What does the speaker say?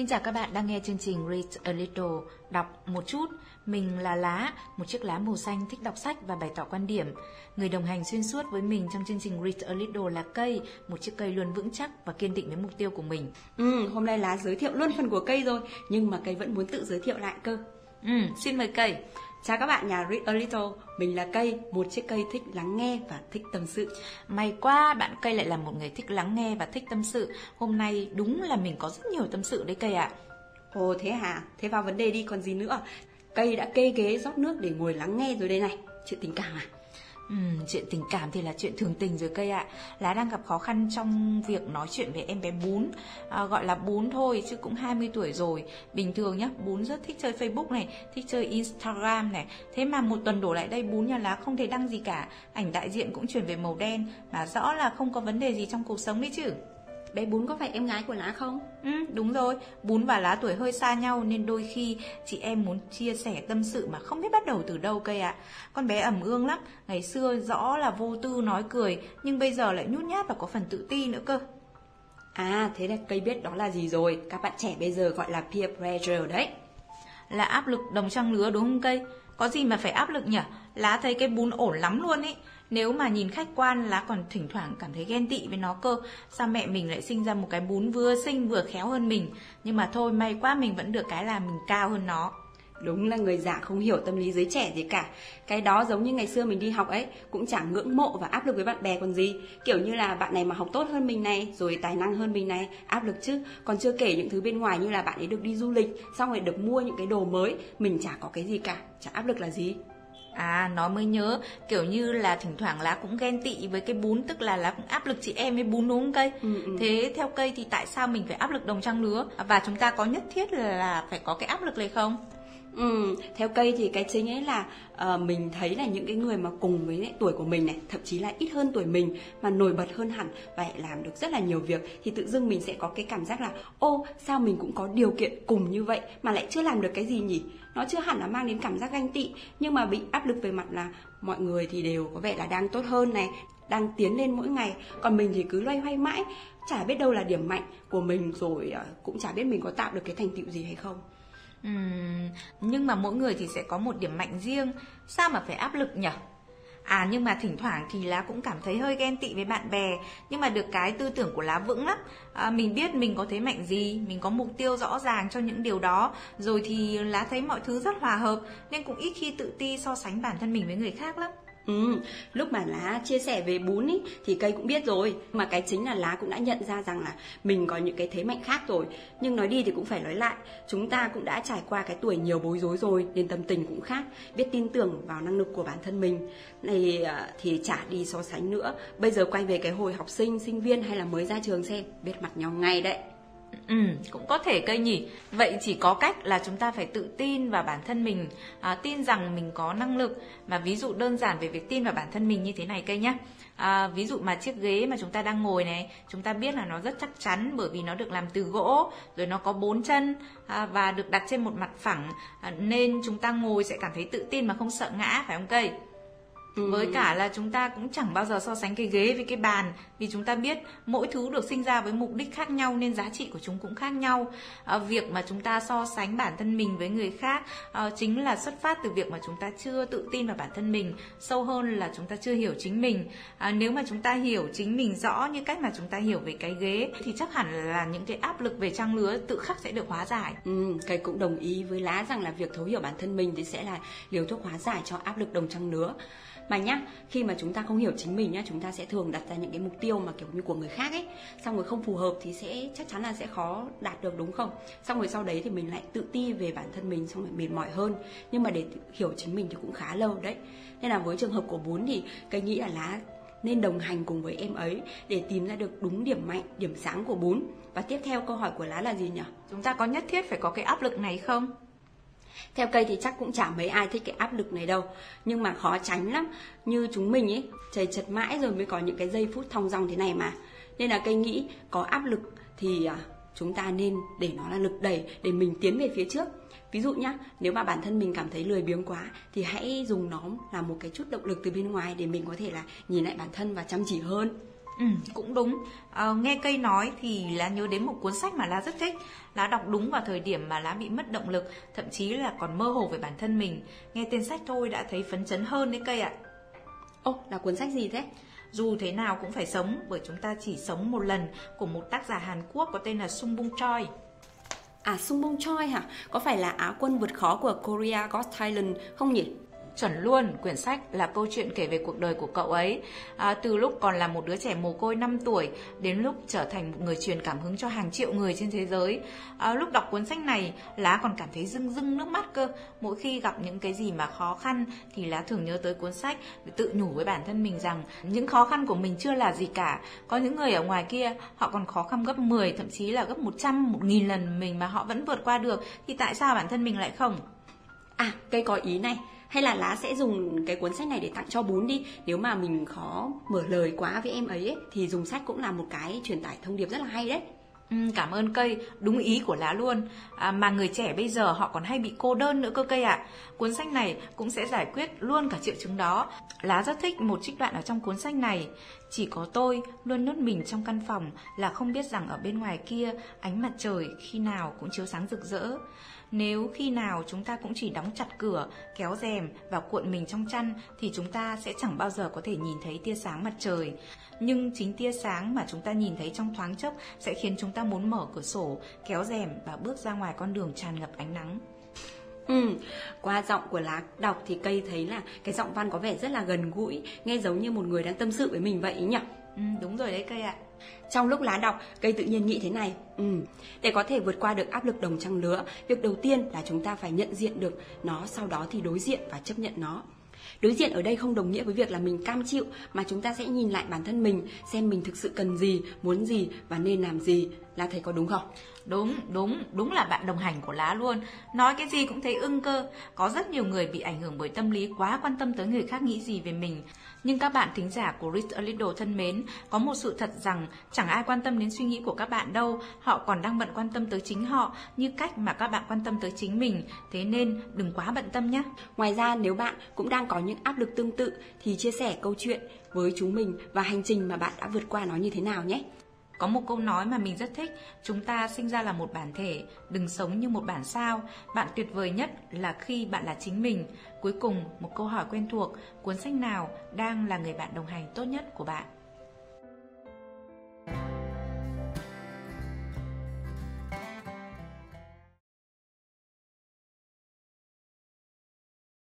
Xin chào các bạn đang nghe chương trình Read a Little, đọc một chút. Mình là Lá, một chiếc lá màu xanh thích đọc sách và bày tỏ quan điểm. Người đồng hành xuyên suốt với mình trong chương trình Read a Little là cây, một chiếc cây luôn vững chắc và kiên định với mục tiêu của mình. Ừ, hôm nay Lá giới thiệu luôn phần của cây rồi, nhưng mà cây vẫn muốn tự giới thiệu lại cơ. Ừ, xin mời cây. Chào các bạn nhà Read a Little, mình là Cây, một chiếc cây thích lắng nghe và thích tâm sự. May quá, bạn cây lại là một người thích lắng nghe và thích tâm sự. Hôm nay đúng là mình có rất nhiều tâm sự đấy cây ạ. À. Ồ thế hả? Thế vào vấn đề đi còn gì nữa. Cây đã kê ghế rót nước để ngồi lắng nghe rồi đây này. Chuyện tình cảm à? Ừ, chuyện tình cảm thì là chuyện thường tình rồi cây ạ. Lá đang gặp khó khăn trong việc nói chuyện với em bé Bún. À, gọi là Bún thôi chứ cũng 20 tuổi rồi. Bình thường nhá, Bún rất thích chơi Facebook này, thích chơi Instagram này. Thế mà một tuần đổ lại đây Bún nhà lá không thể đăng gì cả. Ảnh đại diện cũng chuyển về màu đen mà rõ là không có vấn đề gì trong cuộc sống đấy chứ. Bé Bún có phải em gái của Lá không? Ừ, đúng rồi. Bún và Lá tuổi hơi xa nhau nên đôi khi chị em muốn chia sẻ tâm sự mà không biết bắt đầu từ đâu cây ạ. À. Con bé ẩm ương lắm. Ngày xưa rõ là vô tư nói cười nhưng bây giờ lại nhút nhát và có phần tự ti nữa cơ. À, thế là cây biết đó là gì rồi. Các bạn trẻ bây giờ gọi là peer pressure đấy. Là áp lực đồng trang lứa đúng không cây? Có gì mà phải áp lực nhỉ? Lá thấy cái bún ổn lắm luôn ý. Nếu mà nhìn khách quan lá còn thỉnh thoảng cảm thấy ghen tị với nó cơ, Sao mẹ mình lại sinh ra một cái bún vừa xinh vừa khéo hơn mình? Nhưng mà thôi, may quá mình vẫn được cái là mình cao hơn nó. Đúng là người già không hiểu tâm lý giới trẻ gì cả. Cái đó giống như ngày xưa mình đi học ấy, Cũng chẳng ngưỡng mộ và áp lực với bạn bè còn gì. Kiểu như là bạn này mà học tốt hơn mình này, Rồi tài năng hơn mình này, Áp lực chứ. Còn chưa kể những thứ bên ngoài như là bạn ấy được đi du lịch, Xong rồi được mua những cái đồ mới, Mình chả có cái gì cả. Chả áp lực là gì. À nó mới nhớ kiểu như là thỉnh thoảng lá cũng ghen tị với cái bún tức là lá cũng áp lực chị em với bún đúng không cây? Ừ, ừ. Thế theo cây thì tại sao mình phải áp lực đồng trang lứa và chúng ta có nhất thiết là phải có cái áp lực này không? Ừ, theo cây thì cái chính ấy là uh, mình thấy là những cái người mà cùng với ấy, tuổi của mình này, thậm chí là ít hơn tuổi mình mà nổi bật hơn hẳn và lại làm được rất là nhiều việc thì tự dưng mình sẽ có cái cảm giác là ô sao mình cũng có điều kiện cùng như vậy mà lại chưa làm được cái gì nhỉ? Nó chưa hẳn là mang đến cảm giác ganh tị nhưng mà bị áp lực về mặt là mọi người thì đều có vẻ là đang tốt hơn này, đang tiến lên mỗi ngày còn mình thì cứ loay hoay mãi chả biết đâu là điểm mạnh của mình rồi uh, cũng chả biết mình có tạo được cái thành tựu gì hay không Uhm, nhưng mà mỗi người thì sẽ có một điểm mạnh riêng. Sao mà phải áp lực nhỉ? À nhưng mà thỉnh thoảng thì lá cũng cảm thấy hơi ghen tị với bạn bè Nhưng mà được cái tư tưởng của lá vững lắm. À, Mình biết mình có thế mạnh gì Mình có mục tiêu rõ ràng cho những điều đó. Rồi thì lá thấy mọi thứ rất hòa hợp Nên cũng ít khi tự ti so sánh bản thân mình với người khác lắm. Ừ, lúc mà lá chia sẻ về bún ý, thì cây cũng biết rồi. Mà cái chính là lá cũng đã nhận ra rằng là mình có những cái thế mạnh khác rồi. Nhưng nói đi thì cũng phải nói lại chúng ta cũng đã trải qua cái tuổi nhiều bối rối rồi nên tâm tình cũng khác biết tin tưởng vào năng lực của bản thân mình. Này à, thì chả đi so sánh nữa. Bây giờ quay về cái hồi học sinh sinh viên hay là mới ra trường xem biết mặt nhau ngay đấy. Ừ, cũng có thể cây nhỉ. Vậy chỉ có cách là chúng ta phải tự tin vào bản thân mình, à, tin rằng mình có năng lực. Mà ví dụ đơn giản về việc tin vào bản thân mình như thế này cây nhá. À, ví dụ mà chiếc ghế mà chúng ta đang ngồi này, chúng ta biết là nó rất chắc chắn bởi vì nó được làm từ gỗ, rồi nó có bốn chân à, và được đặt trên một mặt phẳng, à, nên chúng ta ngồi sẽ cảm thấy tự tin mà không sợ ngã, phải không cây? Ừ. Với cả là chúng ta cũng chẳng bao giờ so sánh cái ghế với cái bàn Vì chúng ta biết mỗi thứ được sinh ra với mục đích khác nhau nên giá trị của chúng cũng khác nhau. À, Việc mà chúng ta so sánh bản thân mình với người khác à, Chính là xuất phát từ việc mà chúng ta chưa tự tin vào bản thân mình Sâu hơn là chúng ta chưa hiểu chính mình. À, Nếu mà chúng ta hiểu chính mình rõ như cách mà chúng ta hiểu về cái ghế Thì chắc hẳn là những cái áp lực về trang lứa tự khắc sẽ được hóa giải. Ừ, cái cũng đồng ý với Lá rằng là việc thấu hiểu bản thân mình thì sẽ là liều thuốc hóa giải cho áp lực đồng trang lứa mà nhá khi mà chúng ta không hiểu chính mình nhá chúng ta sẽ thường đặt ra những cái mục tiêu mà kiểu như của người khác ấy xong rồi không phù hợp thì sẽ chắc chắn là sẽ khó đạt được đúng không xong rồi sau đấy thì mình lại tự ti về bản thân mình xong rồi mệt mỏi hơn nhưng mà để hiểu chính mình thì cũng khá lâu đấy nên là với trường hợp của bún thì cái nghĩ là lá nên đồng hành cùng với em ấy để tìm ra được đúng điểm mạnh, điểm sáng của bún. Và tiếp theo câu hỏi của lá là gì nhỉ? Chúng ta có nhất thiết phải có cái áp lực này không? Theo cây thì chắc cũng chả mấy ai thích cái áp lực này đâu. Nhưng mà khó tránh lắm. Như chúng mình ấy Chảy chật mãi rồi mới có những cái giây phút thong dong thế này mà. Nên là cây nghĩ có áp lực thì à, chúng ta nên để nó là lực đẩy để mình tiến về phía trước. Ví dụ nhá, nếu mà bản thân mình cảm thấy lười biếng quá thì hãy dùng nó là một cái chút động lực từ bên ngoài để mình có thể là nhìn lại bản thân và chăm chỉ hơn. Ừ, cũng đúng. À, nghe cây nói thì lá nhớ đến một cuốn sách mà lá rất thích. Lá đọc đúng vào thời điểm mà lá bị mất động lực, thậm chí là còn mơ hồ về bản thân mình. Nghe tên sách thôi đã thấy phấn chấn hơn đấy cây ạ. Ồ, là cuốn sách gì thế? Dù thế nào cũng phải sống bởi chúng ta chỉ sống một lần của một tác giả Hàn Quốc có tên là Sung Bung Choi. À Sung Bung Choi hả? Có phải là Á quân vượt khó của Korea Got Talent không nhỉ? Chuẩn luôn, quyển sách là câu chuyện kể về cuộc đời của cậu ấy. À, Từ lúc còn là một đứa trẻ mồ côi 5 tuổi Đến lúc trở thành một người truyền cảm hứng cho hàng triệu người trên thế giới. À, Lúc đọc cuốn sách này, Lá còn cảm thấy rưng rưng nước mắt cơ. Mỗi khi gặp những cái gì mà khó khăn Thì Lá thường nhớ tới cuốn sách Để tự nhủ với bản thân mình rằng Những khó khăn của mình chưa là gì cả. Có những người ở ngoài kia, họ còn khó khăn gấp 10 Thậm chí là gấp 100, 1000 lần mình mà họ vẫn vượt qua được. Thì tại sao bản thân mình lại không? À, cây có ý này hay là lá sẽ dùng cái cuốn sách này để tặng cho bún đi nếu mà mình khó mở lời quá với em ấy, ấy thì dùng sách cũng là một cái truyền tải thông điệp rất là hay đấy Ừ, cảm ơn cây, đúng ý của lá luôn. À, mà người trẻ bây giờ họ còn hay bị cô đơn nữa cơ cây ạ. À. Cuốn sách này cũng sẽ giải quyết luôn cả triệu chứng đó. Lá rất thích một trích đoạn ở trong cuốn sách này. Chỉ có tôi luôn nhốt mình trong căn phòng là không biết rằng ở bên ngoài kia ánh mặt trời khi nào cũng chiếu sáng rực rỡ. Nếu khi nào chúng ta cũng chỉ đóng chặt cửa, kéo rèm và cuộn mình trong chăn thì chúng ta sẽ chẳng bao giờ có thể nhìn thấy tia sáng mặt trời. Nhưng chính tia sáng mà chúng ta nhìn thấy trong thoáng chốc sẽ khiến chúng ta muốn mở cửa sổ, kéo rèm và bước ra ngoài con đường tràn ngập ánh nắng. Ừ, qua giọng của lá đọc thì cây thấy là cái giọng văn có vẻ rất là gần gũi, nghe giống như một người đang tâm sự với mình vậy nhỉ? Ừ, đúng rồi đấy cây ạ. Trong lúc lá đọc, cây tự nhiên nghĩ thế này. Ừ, để có thể vượt qua được áp lực đồng trang lứa, việc đầu tiên là chúng ta phải nhận diện được nó, sau đó thì đối diện và chấp nhận nó. Đối diện ở đây không đồng nghĩa với việc là mình cam chịu mà chúng ta sẽ nhìn lại bản thân mình xem mình thực sự cần gì, muốn gì và nên làm gì. Là thầy có đúng không? Đúng, đúng, đúng là bạn đồng hành của lá luôn. Nói cái gì cũng thấy ưng cơ. Có rất nhiều người bị ảnh hưởng bởi tâm lý quá quan tâm tới người khác nghĩ gì về mình. Nhưng các bạn thính giả của Read a Little thân mến, có một sự thật rằng chẳng ai quan tâm đến suy nghĩ của các bạn đâu, họ còn đang bận quan tâm tới chính họ như cách mà các bạn quan tâm tới chính mình, thế nên đừng quá bận tâm nhé. Ngoài ra nếu bạn cũng đang có những áp lực tương tự thì chia sẻ câu chuyện với chúng mình và hành trình mà bạn đã vượt qua nó như thế nào nhé. Có một câu nói mà mình rất thích, chúng ta sinh ra là một bản thể, đừng sống như một bản sao. Bạn tuyệt vời nhất là khi bạn là chính mình. Cuối cùng, một câu hỏi quen thuộc, cuốn sách nào đang là người bạn đồng hành tốt nhất của bạn?